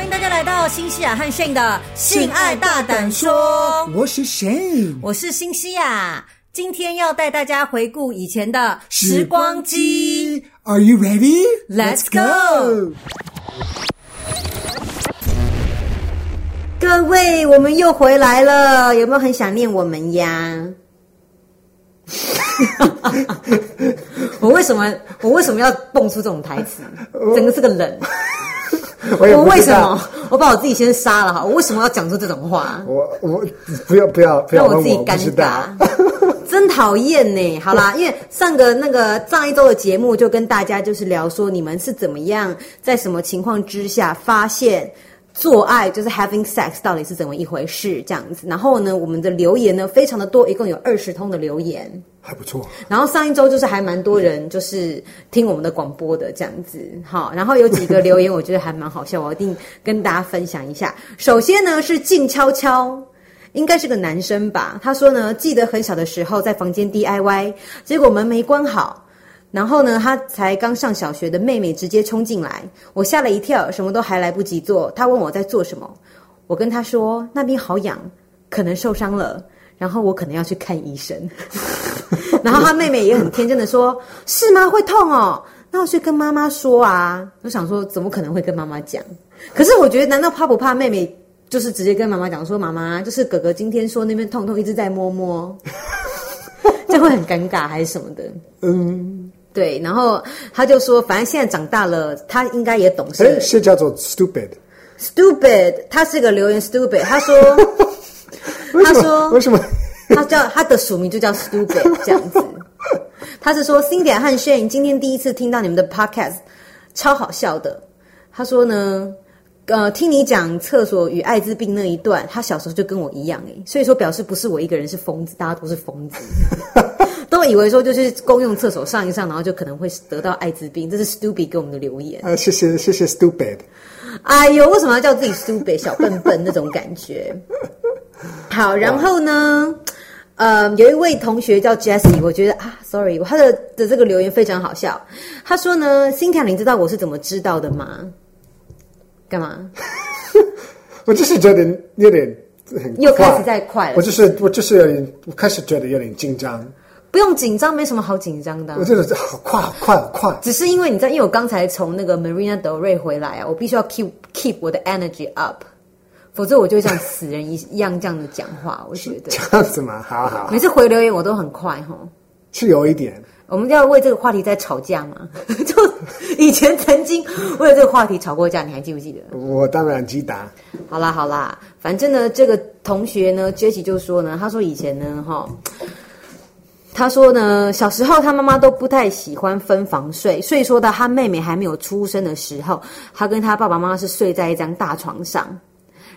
欢迎大家来到新西亚和 Shane 的性爱大胆说。我是 Shane，我是新西亚。今天要带大家回顾以前的时光机。Are you ready? Let's go！各位，我们又回来了，有没有很想念我们呀？我为什么我为什么要蹦出这种台词？整个是个冷。我，我为什么？我把我自己先杀了哈！我为什么要讲出这种话？我我不要不要不要让我自己尴尬，真讨厌呢！好啦，因为上个那个上一周的节目就跟大家就是聊说你们是怎么样在什么情况之下发现。做爱就是 having sex，到底是怎么一回事？这样子，然后呢，我们的留言呢非常的多，一共有二十通的留言，还不错。然后上一周就是还蛮多人就是听我们的广播的这样子，好，然后有几个留言我觉得还蛮好笑，我一定跟大家分享一下。首先呢是静悄悄，应该是个男生吧？他说呢，记得很小的时候在房间 DIY，结果门没关好。然后呢，他才刚上小学的妹妹直接冲进来，我吓了一跳，什么都还来不及做。他问我在做什么，我跟他说那边好痒，可能受伤了，然后我可能要去看医生。然后他妹妹也很天真的说：“是吗？会痛哦？那我去跟妈妈说啊。”我想说，怎么可能会跟妈妈讲？可是我觉得，难道怕不怕妹妹就是直接跟妈妈讲说：“妈妈，就是哥哥今天说那边痛痛，一直在摸摸。”这会很尴尬还是什么的？嗯。对，然后他就说，反正现在长大了，他应该也懂事。哎，是叫做 stupid，stupid，他是个留言 stupid。他说，他说为什么？他叫他的署名就叫 stupid 这样子。他是说，Cindy 和 Shane 今天第一次听到你们的 podcast，超好笑的。他说呢，呃，听你讲厕所与艾滋病那一段，他小时候就跟我一样诶，所以说表示不是我一个人是疯子，大家都是疯子。都以为说就是公用厕所上一上，然后就可能会得到艾滋病，这是 Stupid 给我们的留言。呃，谢谢谢谢 Stupid。哎呦，为什么要叫自己 Stupid 小笨笨那种感觉？好，然后呢，呃，有一位同学叫 Jessie，我觉得啊，Sorry，他的的这个留言非常好笑。他说呢，Cynthia，你知道我是怎么知道的吗？干嘛？我就是觉得有点很又开始在快了。我就是我就是有点，我开始觉得有点紧张。不用紧张，没什么好紧张的啊。我觉得好快，好快，好快。只是因为你知道，因为我刚才从那个 Marina Del Rey 回来啊，我必须要 keep keep 我的 energy up，否则我就会像死人一一样这样的讲话。我觉得这样子嘛，好好。每次回留言我都很快哈，是有一点。我们要为这个话题在吵架吗？就以前曾经为了这个话题吵过架，你还记不记得？我当然记得。好啦好啦，反正呢，这个同学呢，Jessie 就说呢，他说以前呢，哈。他说呢，小时候他妈妈都不太喜欢分房睡，所以说到他妹妹还没有出生的时候，他跟他爸爸妈妈是睡在一张大床上。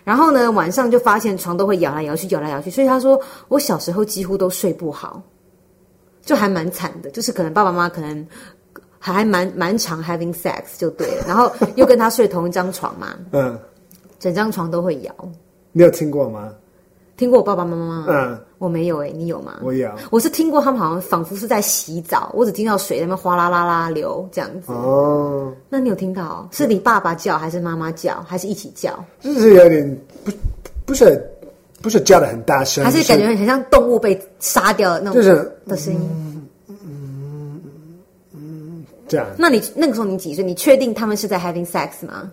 然后呢，晚上就发现床都会摇来摇去，摇来摇去。所以他说，我小时候几乎都睡不好，就还蛮惨的。就是可能爸爸妈妈可能还蛮蛮常 having sex 就对了，然后又跟他睡同一张床嘛，嗯，整张床都会摇。你有听过吗？听过我爸爸妈妈吗？嗯，我没有诶、欸，你有吗？我有，我是听过他们好像仿佛是在洗澡，我只听到水在那边哗啦啦啦流这样子。哦，那你有听到？是你爸爸叫还是妈妈叫，还是一起叫？就是有点不不是不是叫的很大声，还是感觉很像动物被杀掉的那种就是的声音。嗯嗯嗯，嗯，这样。那你那个时候你几岁？你确定他们是在 having sex 吗？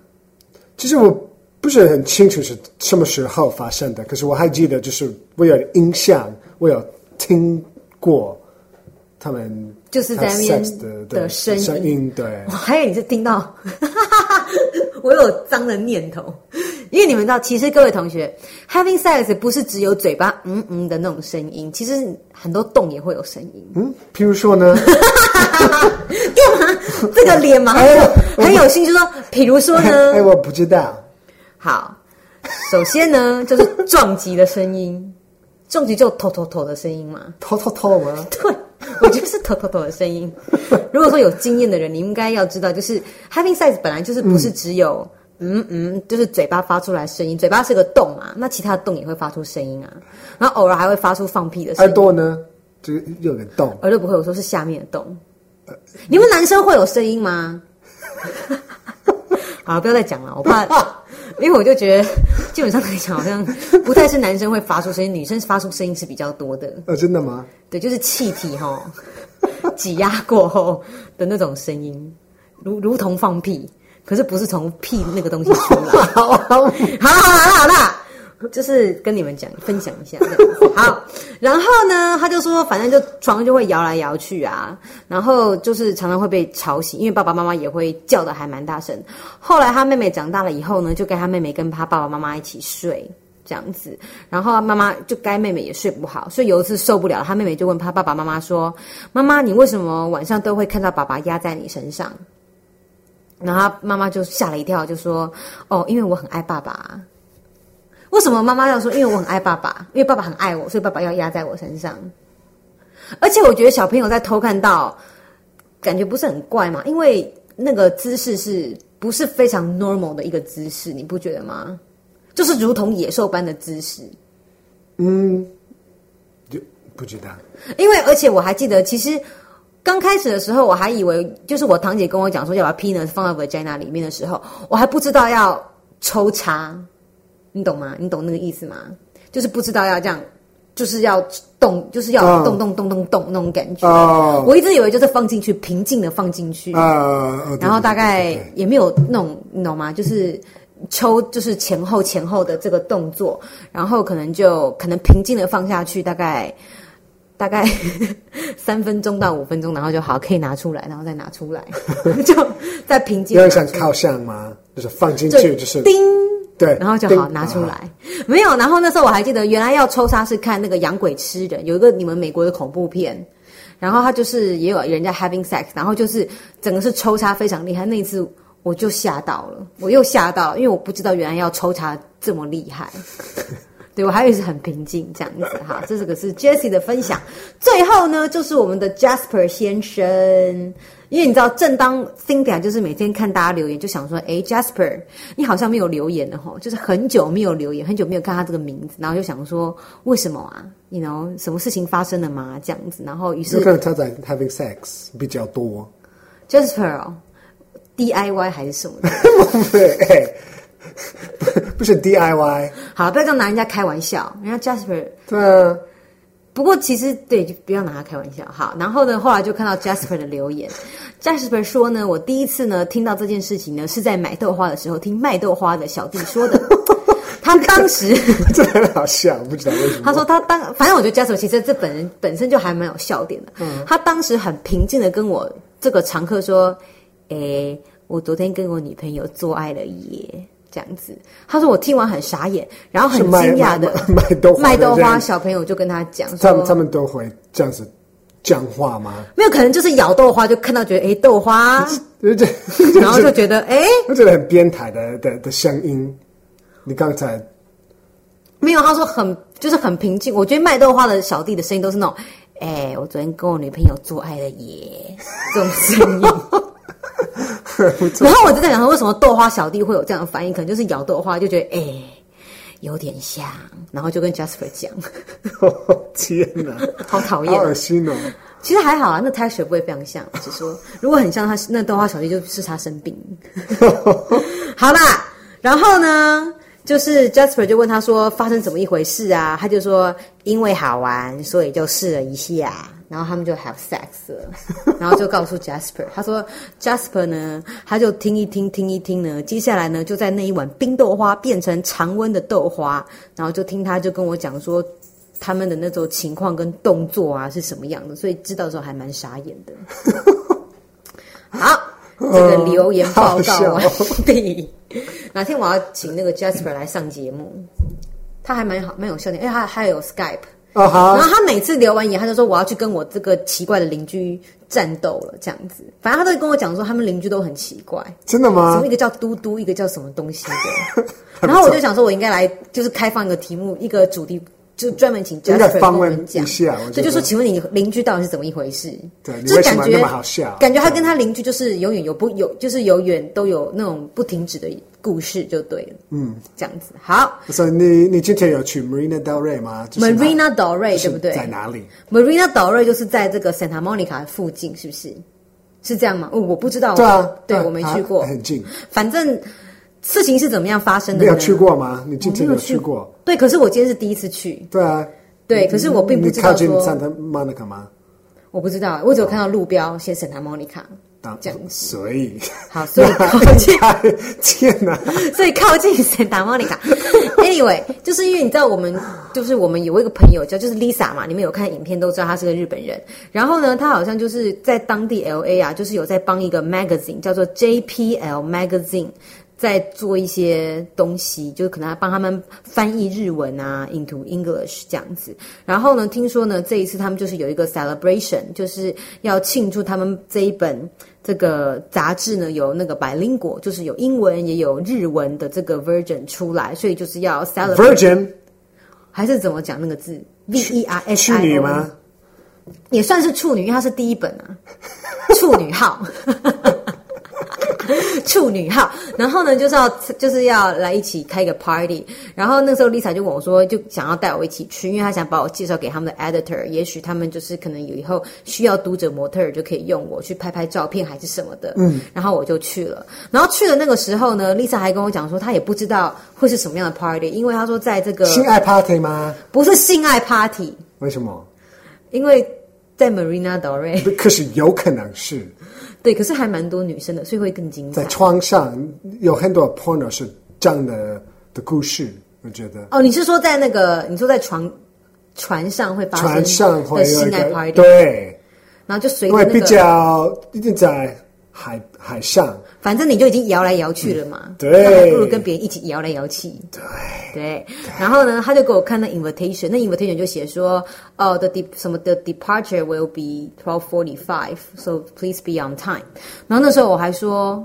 其实我。不是很清楚是什么时候发生的，可是我还记得，就是我有印象，我有听过他们就是在那边的的声音，声音对。我还以为你是听到，我有脏的念头，因为你们知道，其实各位同学，having sex 不是只有嘴巴嗯嗯的那种声音，其实很多洞也会有声音。嗯，譬如说呢？干嘛？这个脸吗？很有兴趣说，譬如说呢？哎，我不知道。好，首先呢，就是撞击的声音，撞击就突突突的声音嘛，突突突吗？对，我觉得是突突突的声音。如果说有经验的人，你应该要知道，就是 having sex 本来就是不是只有嗯嗯，就是嘴巴发出来声音，嘴巴是个洞嘛，那其他的洞也会发出声音啊，然后偶尔还会发出放屁的声音。耳朵呢，就是有点洞，耳朵不会，我说是下面的洞。你们男生会有声音吗？好，不要再讲了，我怕。因为我就觉得基本上来讲，好像不太是男生会发出声音，女生发出声音是比较多的。呃，真的吗？对，就是气体哈挤压过后的那种声音，如如同放屁，可是不是从屁那个东西出来。好，好，好，好，好啦。就是跟你们讲分享一下，好，然后呢，他就说，反正就床就会摇来摇去啊，然后就是常常会被吵醒，因为爸爸妈妈也会叫的还蛮大声。后来他妹妹长大了以后呢，就跟他妹妹跟他爸爸妈妈一起睡这样子，然后妈妈就该妹妹也睡不好，所以有一次受不了，他妹妹就问他爸爸妈妈说：“妈妈，你为什么晚上都会看到爸爸压在你身上？”然后他妈妈就吓了一跳，就说：“哦，因为我很爱爸爸。”为什么妈妈要说？因为我很爱爸爸，因为爸爸很爱我，所以爸爸要压在我身上。而且我觉得小朋友在偷看到，感觉不是很怪嘛？因为那个姿势是不是非常 normal 的一个姿势？你不觉得吗？就是如同野兽般的姿势。嗯，就不知道。因为而且我还记得，其实刚开始的时候，我还以为就是我堂姐跟我讲说要把 penis 放到 vagina 里面的时候，我还不知道要抽插。你懂吗？你懂那个意思吗？就是不知道要这样，就是要动，就是要动动动动动那种感觉。哦，我一直以为就是放进去，平静的放进去。啊，然后大概也没有那种，你懂吗？就是抽，就是前后前后的这个动作，然后可能就可能平静的放下去，大概大概 三分钟到五分钟，然后就好可以拿出来，然后再拿出来，就再平静。有点像靠相吗？就是放进去，就是叮。对，然后就好拿出来，啊、没有。然后那时候我还记得，原来要抽插是看那个养鬼吃人，有一个你们美国的恐怖片，然后他就是也有人家 having sex，然后就是整个是抽插非常厉害。那一次我就吓到了，我又吓到了，因为我不知道原来要抽插这么厉害。对，我还以为是很平静这样子哈。这是个是 Jessie 的分享，最后呢就是我们的 Jasper 先生。因为你知道，正当 Cynthia 就是每天看大家留言，就想说，哎，Jasper，你好像没有留言了吼，就是很久没有留言，很久没有看他这个名字，然后就想说，为什么啊？You know，什么事情发生了吗？这样子，然后于是，他在 having sex 比较多。Jasper 哦，DIY 还是什么的？对，不 不是 DIY。好，不要这样拿人家开玩笑，人家 Jasper 对啊。不过其实对，就不要拿他开玩笑。好，然后呢，后来就看到 Jasper 的留言，Jasper 说呢，我第一次呢听到这件事情呢，是在买豆花的时候听卖豆花的小弟说的。他当时这 很好笑，不知道为什么。他说他当，反正我觉得 Jasper 其实这本人本身就还蛮有笑点的。嗯，他当时很平静的跟我这个常客说：“诶，我昨天跟我女朋友做爱了耶。”这样子，他说我听完很傻眼，然后很惊讶的卖豆花，卖豆花小朋友就跟他讲说，他们他们都会这样子讲话吗？没有，可能就是咬豆花就看到觉得哎豆花，然后就觉得哎，我觉得很变态的的的声音。你刚才没有，他说很就是很平静。我觉得卖豆花的小弟的声音都是那种，哎，我昨天跟我女朋友做爱了耶，这种声音。然后我就在想说，为什么豆花小弟会有这样的反应？可能就是咬豆花就觉得哎、欸，有点像，然后就跟 Jasper 讲。哦、天哪，好讨厌，好恶心哦！其实还好啊，那 texture 不会非常像，只是说如果很像他，那豆花小弟就是他生病。好啦，然后呢，就是 Jasper 就问他说发生怎么一回事啊？他就说因为好玩，所以就试了一下。然后他们就 have sex 了，然后 就告诉 Jasper，他说 Jasper 呢，他就听一听，听一听呢，接下来呢，就在那一碗冰豆花变成常温的豆花，然后就听他就跟我讲说他们的那种情况跟动作啊是什么样的，所以知道的时候还蛮傻眼的。好，这个留言报告完毕。哪天我要请那个 Jasper 来上节目，他还蛮好，蛮有笑点，因为他还有 Skype。Uh -huh. 然后他每次留完言，他就说我要去跟我这个奇怪的邻居战斗了，这样子。反正他都跟我讲说，他们邻居都很奇怪。真的吗？什么一个叫嘟嘟，一个叫什么东西的。然后我就想说，我应该来就是开放一个题目，一个主题，就专门请 Jasper 跟我们讲。所以就说，请问你邻居到底是怎么一回事？对，就是感觉，感觉他跟他邻居就是永远有不有，就是永远都有那种不停止的。故事就对了，嗯，这样子好。所以你你今天有去 Marina Del Rey 吗？Marina Del Rey 对不对？在哪里？Marina Del Rey 就是在这个 Santa Monica 附近，是不是？是这样吗？哦，我不知道。对啊，对，我没去过。很近。反正事情是怎么样发生的呢？你有去过吗？你之前有去过？对，可是我今天是第一次去。对啊，对，可是我并不知道靠近 Santa Monica 吗？我不知道，我只有看到路标写 Santa Monica。这样，所以好，所以靠近天哪，所以靠近 Santa Monica。Anyway，就是因为你知道，我们就是我们有一个朋友叫就是 Lisa 嘛，你们有看影片都知道她是个日本人。然后呢，她好像就是在当地 LA 啊，就是有在帮一个 magazine 叫做 JPL Magazine。在做一些东西，就是可能要帮他们翻译日文啊，into English 这样子。然后呢，听说呢，这一次他们就是有一个 celebration，就是要庆祝他们这一本这个杂志呢有那个 bilingual，就是有英文也有日文的这个 version 出来，所以就是要 celebrate。Virgin 还是怎么讲那个字？V E R S I 女吗？也算是处女，因为它是第一本啊，处女号。处女号，然后呢，就是要就是要来一起开个 party，然后那时候 Lisa 就问我说，就想要带我一起去，因为她想把我介绍给他们的 editor，也许他们就是可能有以后需要读者模特儿就可以用我去拍拍照片还是什么的，嗯，然后我就去了，然后去了那个时候呢，Lisa 还跟我讲说，她也不知道会是什么样的 party，因为她说在这个性爱 party 吗？不是性爱 party，为什么？因为在 Marina Del Rey，可是有可能是。对，可是还蛮多女生的，所以会更精彩。在床上有很多 porno 是这样的的故事，我觉得。哦，你是说在那个？你说在床船上会发生船上会有？对。然后就随着、那个、因为比较一定在海海上，反正你就已经摇来摇去了嘛。嗯、对。那还不如跟别人一起摇来摇去。对。对。然后呢，他就给我看那 invitation，那 invitation 就写说，哦，the de 什么 the departure will be twelve forty five，so please be on time。然后那时候我还说，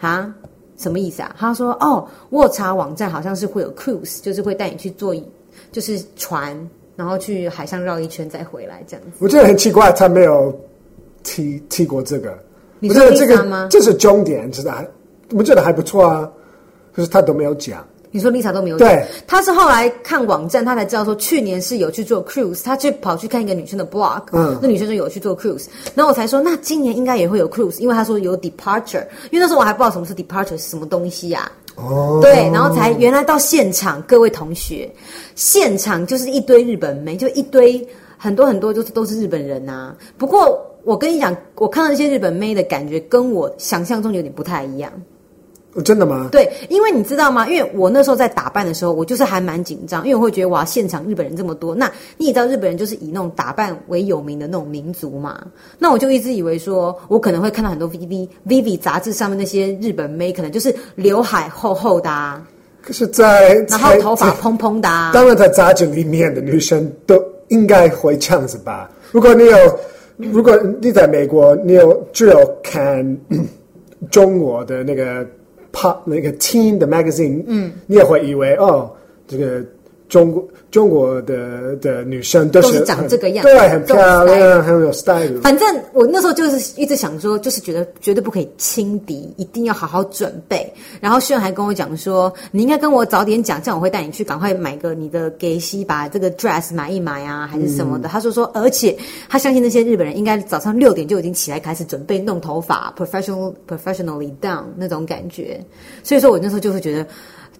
啊，什么意思啊？他说，哦，卧查网站好像是会有 cruise，就是会带你去坐，就是船，然后去海上绕一圈再回来这样子。我觉得很奇怪，他没有提提过这个。你说这个吗？这是重点，知道还我觉得还不错啊，可是他都没有讲。你说 Lisa 都没有讲，对，他是后来看网站，他才知道说去年是有去做 cruise，他去跑去看一个女生的 blog，嗯，那女生就有去做 cruise，然后我才说那今年应该也会有 cruise，因为他说有 departure，因为那时候我还不知道什么是 departure 是什么东西呀、啊，哦，对，然后才原来到现场，各位同学，现场就是一堆日本妹，就一堆很多很多就是都是日本人呐、啊，不过我跟你讲，我看到那些日本妹的感觉跟我想象中有点不太一样。真的吗？对，因为你知道吗？因为我那时候在打扮的时候，我就是还蛮紧张，因为我会觉得哇，现场日本人这么多，那你也知道日本人就是以那种打扮为有名的那种民族嘛，那我就一直以为说我可能会看到很多 VV VV 杂志上面那些日本妹，可能就是刘海厚厚的啊，可是在，在然后头发蓬蓬的啊，当然在杂志里面的女生都应该会这样子吧？如果你有，如果你在美国，你有只有看 中国的那个。pop 那个 teen 的 magazine，嗯，你也会以为哦，这个中国中国的的女生都是，长这个样子，对，很漂亮，很有 style。反正我那时候就是一直想说，就是觉得绝对不可以轻敌，一定要好好准备。然后轩还跟我讲说，你应该跟我早点讲，这样我会带你去赶快买个你的给西，把这个 dress 买一买啊，还是什么的。嗯、他说说，而且他相信那些日本人应该早上六点就已经起来开始准备弄头发，professional professionally done 那种感觉。所以说我那时候就会觉得。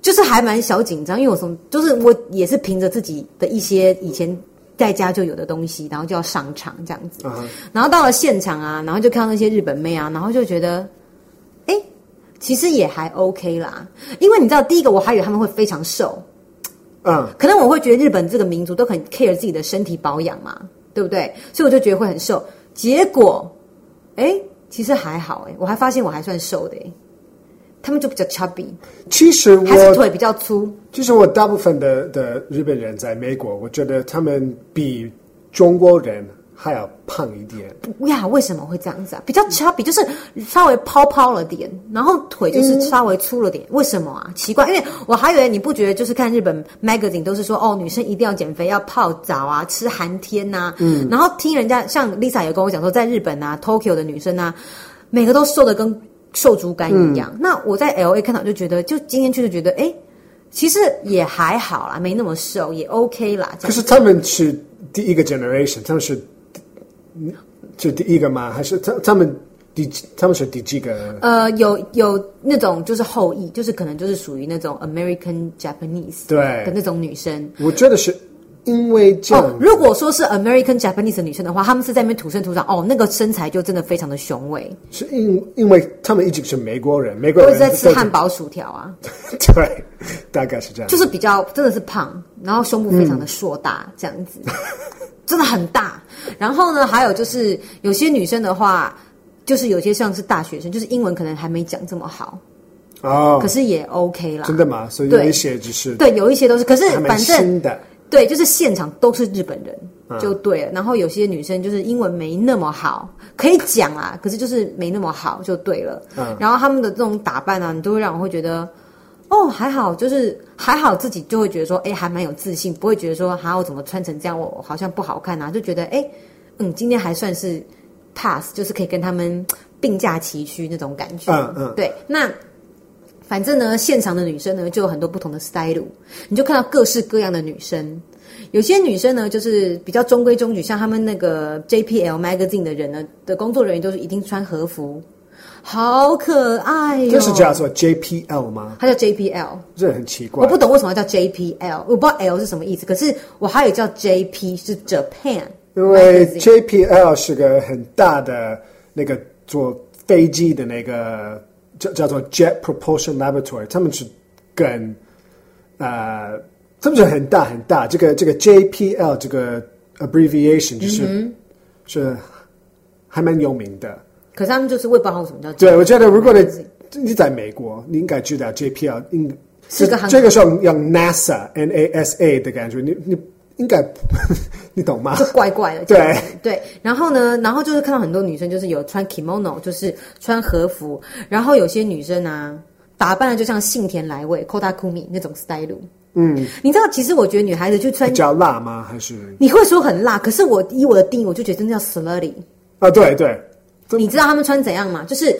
就是还蛮小紧张，因为我从就是我也是凭着自己的一些以前在家就有的东西，然后就要上场这样子。Uh-huh. 然后到了现场啊，然后就看到那些日本妹啊，然后就觉得，哎，其实也还 OK 啦。因为你知道，第一个我还以为他们会非常瘦，嗯、uh-huh.，可能我会觉得日本这个民族都很 care 自己的身体保养嘛，对不对？所以我就觉得会很瘦。结果，哎，其实还好，哎，我还发现我还算瘦的，哎。他们就比较 chubby，其实我还是腿比较粗。其实我大部分的的日本人在美国，我觉得他们比中国人还要胖一点。不呀，为什么会这样子啊？比较 chubby 就是稍微泡泡了点，然后腿就是稍微粗了点。嗯、为什么啊？奇怪，因为我还以为你不觉得，就是看日本 magazine 都是说哦，女生一定要减肥，要泡澡啊，吃寒天呐、啊。嗯。然后听人家像 Lisa 也跟我讲说，在日本啊，Tokyo 的女生啊，每个都瘦的跟。瘦猪肝一样、嗯。那我在 L A 看到就觉得，就今天去就觉得，哎，其实也还好啦，没那么瘦，也 OK 啦。可是他们是第一个 generation，他们是就第一个吗？还是他他们第他们是第几个？呃，有有那种就是后裔，就是可能就是属于那种 American Japanese 对的那种女生。我觉得是。因为这样、哦，如果说是 American Japanese 的女生的话，她们是在那边土生土长，哦，那个身材就真的非常的雄伟。是因因为他们一直是美国人，美国人在吃汉堡薯条啊。对，大概是这样。就是比较真的是胖，然后胸部非常的硕大，嗯、这样子，真的很大。然后呢，还有就是有些女生的话，就是有些像是大学生，就是英文可能还没讲这么好哦，可是也 OK 啦。真的吗？所以有一些就是对，对，有一些都是，可是反正新的。对，就是现场都是日本人，就对了。嗯、然后有些女生就是英文没那么好，可以讲啊，可是就是没那么好，就对了。嗯、然后他们的这种打扮啊，你都会让我会觉得，哦，还好，就是还好，自己就会觉得说，哎，还蛮有自信，不会觉得说，哈，我怎么穿成这样，我好像不好看啊，就觉得，哎，嗯，今天还算是 pass，就是可以跟他们 并驾齐驱那种感觉。嗯嗯，对，那。反正呢，现场的女生呢就有很多不同的 style，你就看到各式各样的女生。有些女生呢就是比较中规中矩，像他们那个 JPL Magazine 的人呢的工作人员都是一定穿和服，好可爱哟、哦。这是叫做 JPL 吗？它叫 JPL，这很奇怪。我不懂为什么叫 JPL，我不知道 L 是什么意思。可是我还有叫 JP 是 Japan，因为 JPL 是个很大的那个坐飞机的那个。叫叫做 Jet Propulsion Laboratory，他们是跟呃，他们是很大很大。这个这个 JPL 这个 abbreviation 就是、嗯、是还蛮有名的。可是他们就是我也不知道什么叫。对，我觉得如果你你在美国，你应该知道 JPL 应是个这个时候用 NASA N A S A 的感觉，你你。应该 你懂吗？就怪怪的，对对。然后呢，然后就是看到很多女生，就是有穿 kimono，就是穿和服。然后有些女生啊，打扮的就像幸田来未 Kotakumi 那种 style。嗯，你知道，其实我觉得女孩子就穿比较辣吗？还是你会说很辣？可是我以我的定义，我就觉得真的叫 slutty 啊。对对，你知道他们穿怎样吗？就是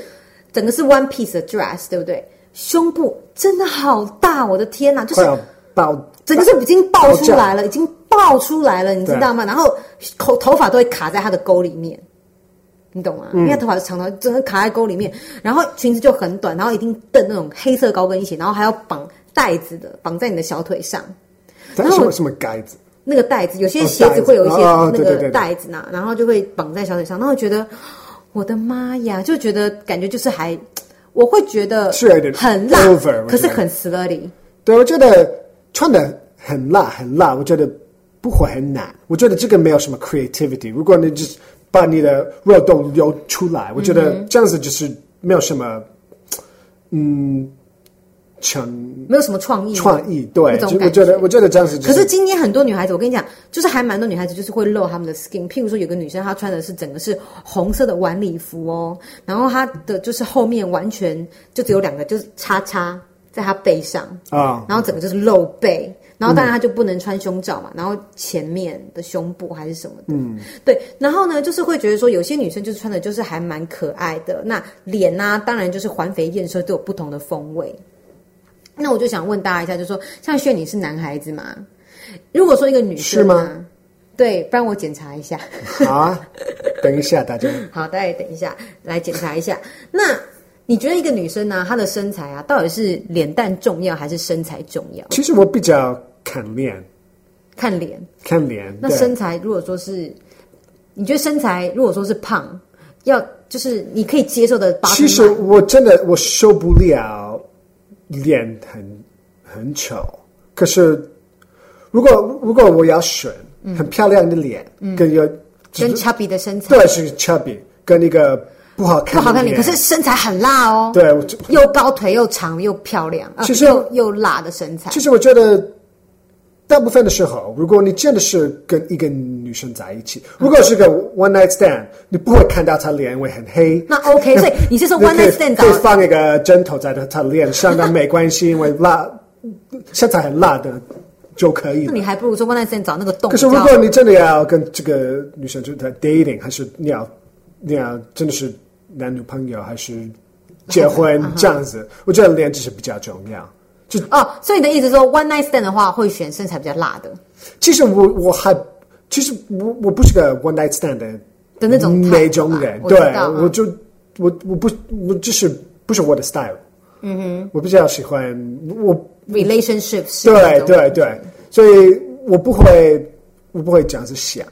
整个是 one piece 的 dress，对不对？胸部真的好大，我的天哪！就是爆，整个是已经爆出来了，已经。爆出来了，你知道吗？然后头头发都会卡在他的沟里面，你懂吗？嗯、因为他头发是长头，整个卡在沟里面。然后裙子就很短，然后一定蹬那种黑色高跟鞋，然后还要绑带子的，绑在你的小腿上。然后什么什么带子？那个带子，有些鞋子会有一些那个带子呢，然后就会绑在小腿上。然后觉得我的妈呀，就觉得感觉就是还，我会觉得是很辣，可是很 slutty。对，我觉得穿的很辣，很辣，我觉得。不会很难，我觉得这个没有什么 creativity。如果你就是把你的肉都流出来，我觉得这样子就是没有什么，嗯，成没有什么创意，创意对。我觉得，我觉得这样子。可是今天很多女孩子，我跟你讲，就是还蛮多女孩子就是会露她们的 skin。譬如说，有个女生她穿的是整个是红色的晚礼服哦，然后她的就是后面完全就只有两个，就是叉叉在她背上啊，然后整个就是露背。然后当然他就不能穿胸罩嘛，嗯、然后前面的胸部还是什么的，嗯，对。然后呢，就是会觉得说，有些女生就是穿的就是还蛮可爱的。那脸呢、啊，当然就是环肥燕瘦都有不同的风味。那我就想问大家一下，就是说，像轩你是男孩子嘛？如果说一个女生、啊、是吗？对，帮我检查一下。好啊，等一下大家。好，大家等一下来检查一下。那。你觉得一个女生呢、啊，她的身材啊，到底是脸蛋重要还是身材重要？其实我比较看脸，看脸，看脸。那身材如果说是，你觉得身材如果说是胖，要就是你可以接受的。其实我真的我受不了脸很很丑。可是如果如果我要选很漂亮的脸，嗯、跟有跟 chubby 的身材，对，是 chubby 跟那个。不好看，不好看脸，可是身材很辣哦。对，又高腿又长又漂亮，其实又又辣的身材。其实我觉得，大部分的时候，如果你真的是跟一个女生在一起，如果是个 one night stand，你不会看到她脸会很黑。那 OK，所以你是说 one night stand 可以放一个枕头在她脸上，那没关系，因为辣身材很辣的就可以。那你还不如说 one night stand 找那个洞。可是如果你真的要跟这个女生就在 dating，还是你要你要真的是。男女朋友还是结婚这样子，我觉得脸只是比较重要。就哦，所以你的意思说，one night stand 的话，会选身材比较辣的。其实我我还其实我我不是个 one night stand 的的那种那种人，对，我就我我不我就是不是我的 style。嗯哼，我比较喜欢我 relationships。对对对，所以我不会我不会这样子想，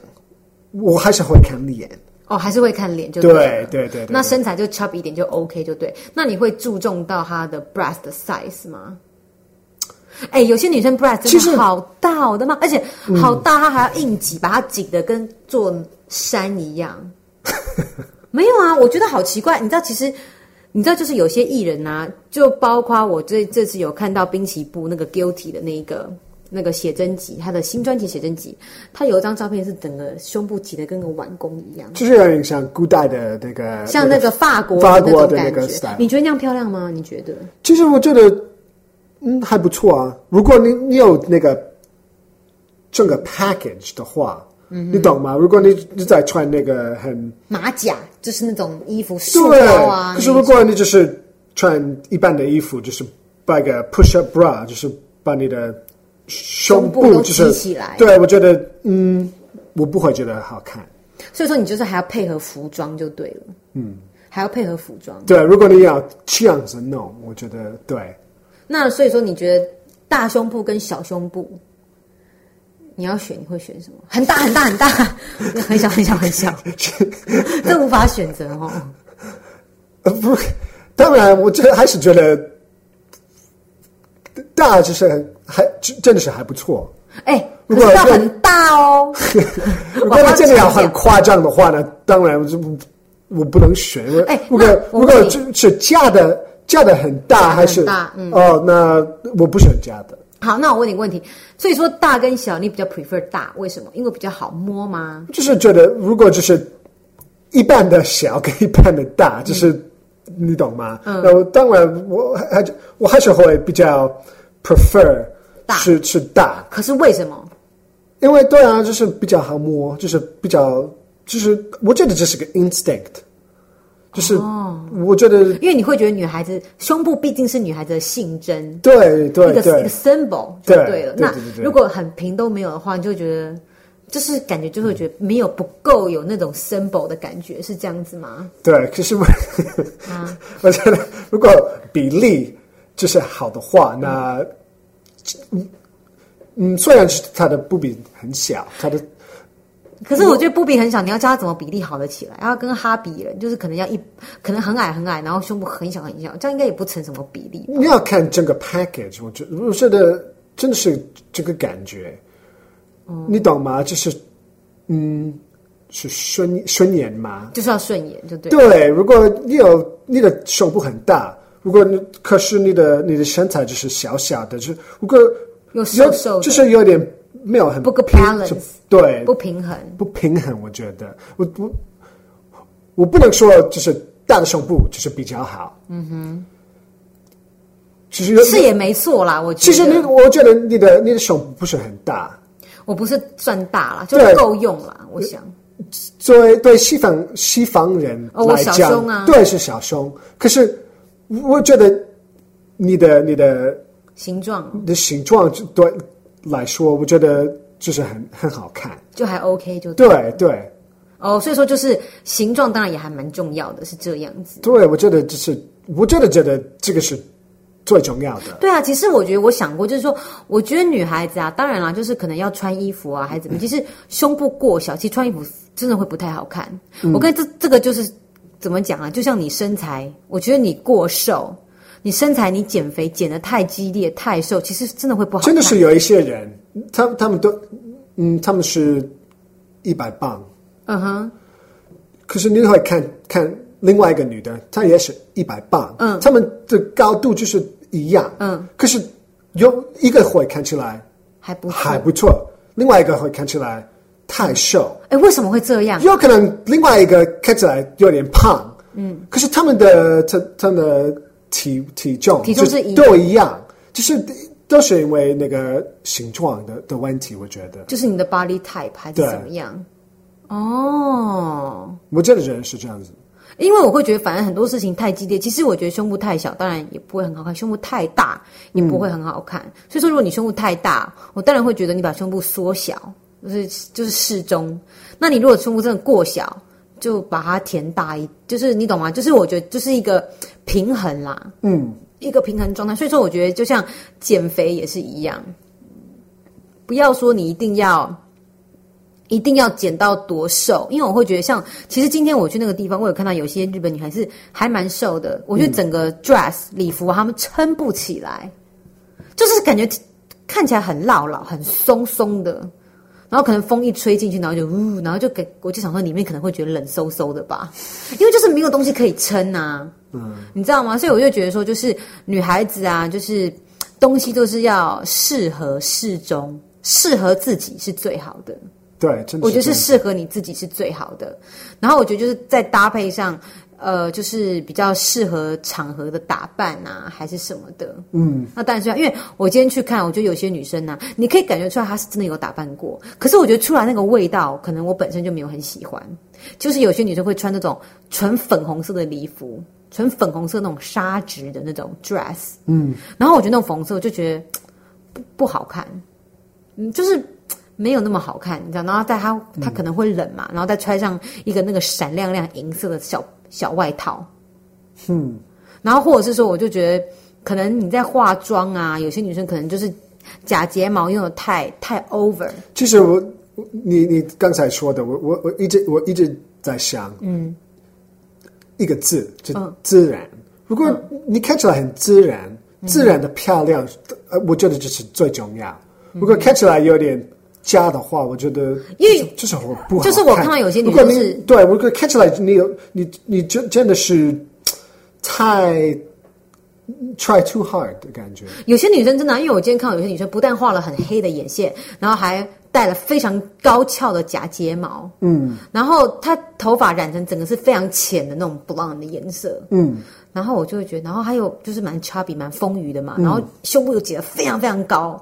我还是会看脸。哦，还是会看脸就对，对对对对。那身材就 chubby 一点就 OK 就对。那你会注重到他的 breast size 吗？哎，有些女生 breast 真的好大好的吗？而且好大，她还要硬挤，把它挤得跟座山一样。没有啊，我觉得好奇怪。你知道，其实你知道，就是有些艺人啊，就包括我这这次有看到滨崎步那个 Guilty 的那一个那个写真集，他的新专辑写真集，他有一张照片是整个胸部挤得跟个碗弓一样，就是有点像古代的那个，像那个法国法国的那个 style。你觉得那样漂亮吗？你觉得？其实我觉得。嗯，还不错啊。如果你你有那个整个 package 的话，嗯，你懂吗？如果你你在穿那个很马甲，就是那种衣服束腰啊。可是如果你就是穿一般的衣服，就是把一个 push up bra，就是把你的胸部就是起来。对，我觉得嗯，我不会觉得好看。所以说，你就是还要配合服装就对了。嗯，还要配合服装。对，如果你要这样子弄，我觉得对。那所以说，你觉得大胸部跟小胸部，你要选，你会选什么？很大很大很大，很小很小很小，这无法选择哦。呃，不，当然，我这还是觉得大就是还真的是还不错。哎、欸，如果要很大哦，如果真的要很夸张的话呢，当然我就不我不能选，哎，如果如果是假的。加的很大还是大？嗯，哦，那我不喜欢加的。好，那我问你个问题，所以说大跟小，你比较 prefer 大，为什么？因为比较好摸吗？就是觉得如果就是一半的小跟一半的大，就是、嗯、你懂吗？嗯，那当然我还我还是会比较 prefer 大是是大。可是为什么？因为对啊，就是比较好摸，就是比较就是我觉得这是个 instinct。就是，我觉得，哦，因为你会觉得女孩子胸部毕竟是女孩子的性征，对对对，一个一个 symbol 就对了。那如果很平都没有的话，你就觉得就是感觉就会觉得没有不够有那种 symbol 的感觉，是这样子吗？对，可是我，啊，我觉得如果比例就是好的话，那嗯嗯，虽然是他的不比很小，他的。可是我觉得布比很小，你要教他怎么比例好得起来，然后跟哈比人就是可能要一，可能很矮很矮，然后胸部很小很小，这样应该也不成什么比例。你要看整个 package，我觉得我觉得真的是这个感觉，嗯，你懂吗？就是嗯，是顺顺眼吗？就是要顺眼就对。对，如果你有你的胸部很大，如果你可是你的你的身材就是小小的，就是如果有瘦瘦，就是有点。没有很不个 balance，对，不平衡，不平衡。我觉得，我我我不能说就是大的胸部就是比较好。嗯哼，其实是也没错啦。我觉得，其实你，我觉得你的你的胸部不是很大。我不是算大了，就是够用了。我想，作为对西方西方人来讲，哦，小胸啊，对，是小胸。可是我觉得你的你的形状，你的形状对。来说，我觉得就是很很好看，就还 OK，就对对。对哦，所以说就是形状当然也还蛮重要的，是这样子。对，我觉得就是，我真的觉得这个是最重要的。对啊，其实我觉得我想过，就是说，我觉得女孩子啊，当然啦，就是可能要穿衣服啊，还是怎么，其实胸部过小，其实穿衣服真的会不太好看。嗯、我跟这这个就是怎么讲啊？就像你身材，我觉得你过瘦。你身材你减肥减得太激烈太瘦，其实真的会不好。真的是有一些人，他他们都，嗯，他们是一百磅，嗯哼。可是你会看看另外一个女的，她也是一百磅，嗯，他们的高度就是一样，嗯。可是有一个会看起来还不还不错，另外一个会看起来太瘦。哎，为什么会这样？有可能另外一个看起来有点胖，嗯。可是他们的他他们的。体体重体重是一都一样，就是都是因为那个形状的的问题，我觉得就是你的 body type 还是怎么样？哦，我觉得人是这样子，因为我会觉得，反正很多事情太激烈，其实我觉得胸部太小，当然也不会很好看；胸部太大也不会很好看。嗯、所以说，如果你胸部太大，我当然会觉得你把胸部缩小，就是就是适中。那你如果胸部真的过小，就把它填大一，就是你懂吗？就是我觉得就是一个平衡啦，嗯，一个平衡状态。所以说，我觉得就像减肥也是一样，不要说你一定要。一定要减到多瘦？因为我会觉得像，其实今天我去那个地方，我有看到有些日本女孩是还蛮瘦的。我觉得整个 dress 礼服，她们撑不起来，就是感觉看起来很落落、很松松的。然后可能风一吹进去，然后就呜，然后就给我就想说里面可能会觉得冷飕飕的吧，因为就是没有东西可以撑啊。嗯，你知道吗？所以我就觉得说，就是女孩子啊，就是东西都是要适合适中，适合自己是最好的。对，我觉得是适合你自己是最好的。然后我觉得就是在搭配上，呃，就是比较适合场合的打扮啊，还是什么的。嗯，那当然是因为我今天去看，我觉得有些女生呢、啊，你可以感觉出来她是真的有打扮过，可是我觉得出来那个味道，可能我本身就没有很喜欢。就是有些女生会穿那种纯粉红色的礼服，纯粉红色那种纱质的那种 dress。嗯，然后我觉得那种粉红色，我就觉得不不好看。嗯，就是。没有那么好看，你知道？然后在它，它可能会冷嘛，嗯、然后再穿上一个那个闪亮亮银色的小小外套，嗯，然后或者是说，我就觉得可能你在化妆啊，有些女生可能就是假睫毛用的太太 over。其实我，你你刚才说的，我我我一直我一直在想，嗯，一个字就自然。嗯、如果你看起来很自然，嗯、自然的漂亮，呃，我觉得这是最重要。如果看起来有点。假的话，我觉得因为就是我不好，就是我看到有些女生是，对，我看起来你有你你真真的是太 try too hard 的感觉。有些女生真的，因为我今天看到有些女生不但画了很黑的眼线，然后还戴了非常高翘的假睫毛，嗯，然后她头发染成整个是非常浅的那种 blonde 的颜色，嗯，然后我就会觉得，然后还有就是蛮 chubby 蛮丰腴的嘛，然后胸部又挤得非常非常高。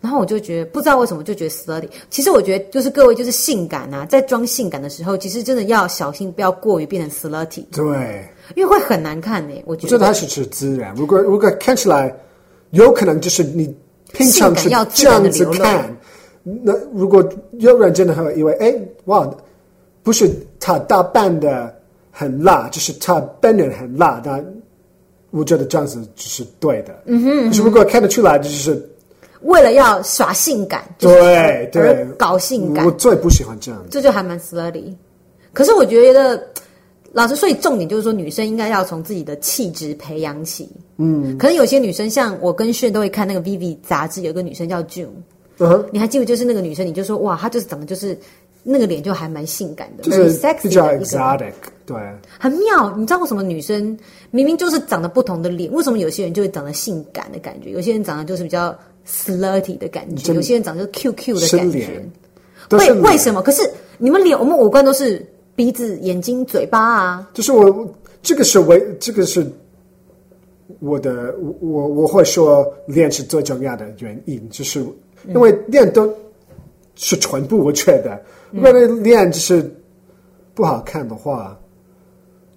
然后我就觉得，不知道为什么就觉得 slutty。其实我觉得，就是各位就是性感啊，在装性感的时候，其实真的要小心，不要过于变成 slutty。对，因为会很难看呢。我觉得它是是自然。如果如果看起来，有可能就是你平常是这样子看，那如果有人真的会以为，哎，哇，不是他打扮的很辣，就是他本人很辣，那我觉得这样子就是对的。嗯哼，嗯哼，如果看得出来，就是。为了要耍性感，对对，搞性感，我最不喜欢这样。这就还蛮 slutty。可是我觉得，老师，所以，重点就是说，女生应该要从自己的气质培养起。嗯，可能有些女生，像我跟炫都会看那个 Vivi 杂志，有个女生叫 June，嗯，你还记得就是那个女生？你就说哇，她就是长得就是那个脸就还蛮性感的，就是 sexy，比较 exotic，对，很妙。你知道为什么女生明明就是长得不同的脸，为什么有些人就会长得性感的感觉，有些人长得就是比较。slutty 的感觉，有些人长得就是 Q Q 的感觉，为为什么？可是你们脸，我们五官都是鼻子、眼睛、嘴巴啊。就是我这个是为这个是我的，我我会说脸是最重要的原因，就是因为脸都是全部。我觉得，如果脸就是不好看的话，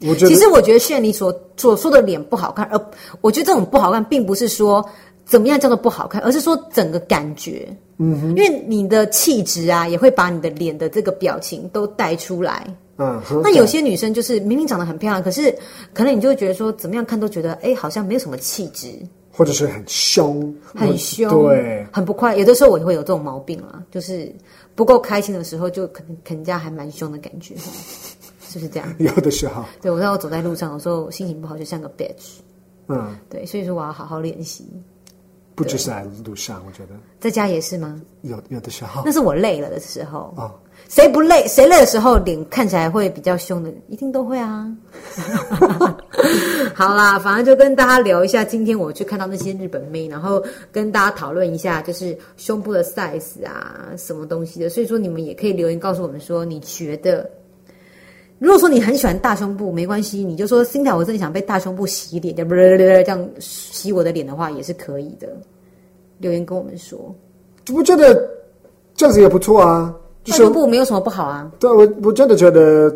我觉得其实我觉得现在你所所说的脸不好看，而我觉得这种不好看，并不是说。怎么样叫做不好看？而是说整个感觉，嗯哼，因为你的气质啊，也会把你的脸的这个表情都带出来。嗯，那有些女生就是明明长得很漂亮，可是可能你就会觉得说，怎么样看都觉得，哎，好像没有什么气质，或者是很凶，很凶，对，很不快。有的时候我也会有这种毛病啊，就是不够开心的时候，就可能人家还蛮凶的感觉，是不是这样？有的时候，对，我让我走在路上，有时候心情不好，就像个 bitch。嗯，对，所以说我要好好练习。不只是在路上，我觉得在家也是吗？有有的时候，那是我累了的时候。哦，谁不累？谁累的时候脸看起来会比较凶的，一定都会啊。好啦，反正就跟大家聊一下，今天我去看到那些日本妹，然后跟大家讨论一下，就是胸部的 size 啊，什么东西的。所以说，你们也可以留言告诉我们说，你觉得，如果说你很喜欢大胸部，没关系，你就说心跳，我真的想被大胸部洗脸，这样洗我的脸的话，也是可以的。留言跟我们说，我觉得这样子也不错啊。大胸部没有什么不好啊。对，我我真的觉得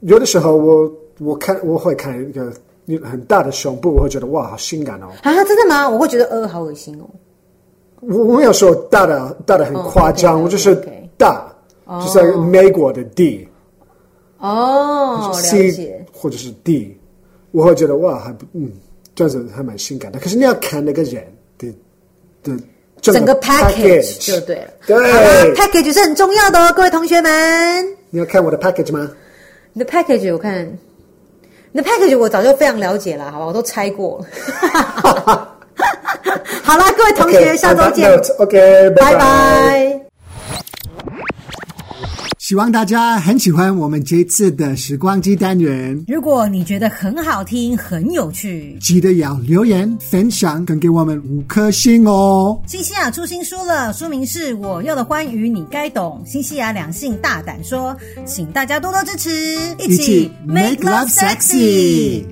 有的时候我我看我会看一个很大的胸部，我会觉得哇，好性感哦。啊，真的吗？我会觉得呃，好恶心哦。我我没有说大的大的很夸张，我就是大，就是美国的 D。哦，了 C 解。或者是 D，我会觉得哇，还不嗯，这样子还蛮性感的。可是你要看那个人的的整个 package 就对了。对，package 是很重要的哦，各位同学们。你要看我的 package 吗？你的 package 我看，你的 package 我早就非常了解了，好吧，我都拆过。好了，各位同学，okay, 下周见。OK，拜拜。希望大家很喜欢我们这次的时光机单元。如果你觉得很好听、很有趣，记得要留言分享，跟给我们五颗星哦。新西亚出新书了，书名是《我要的欢愉你该懂》，新西亚两性大胆说，请大家多多支持，一起 make love sexy。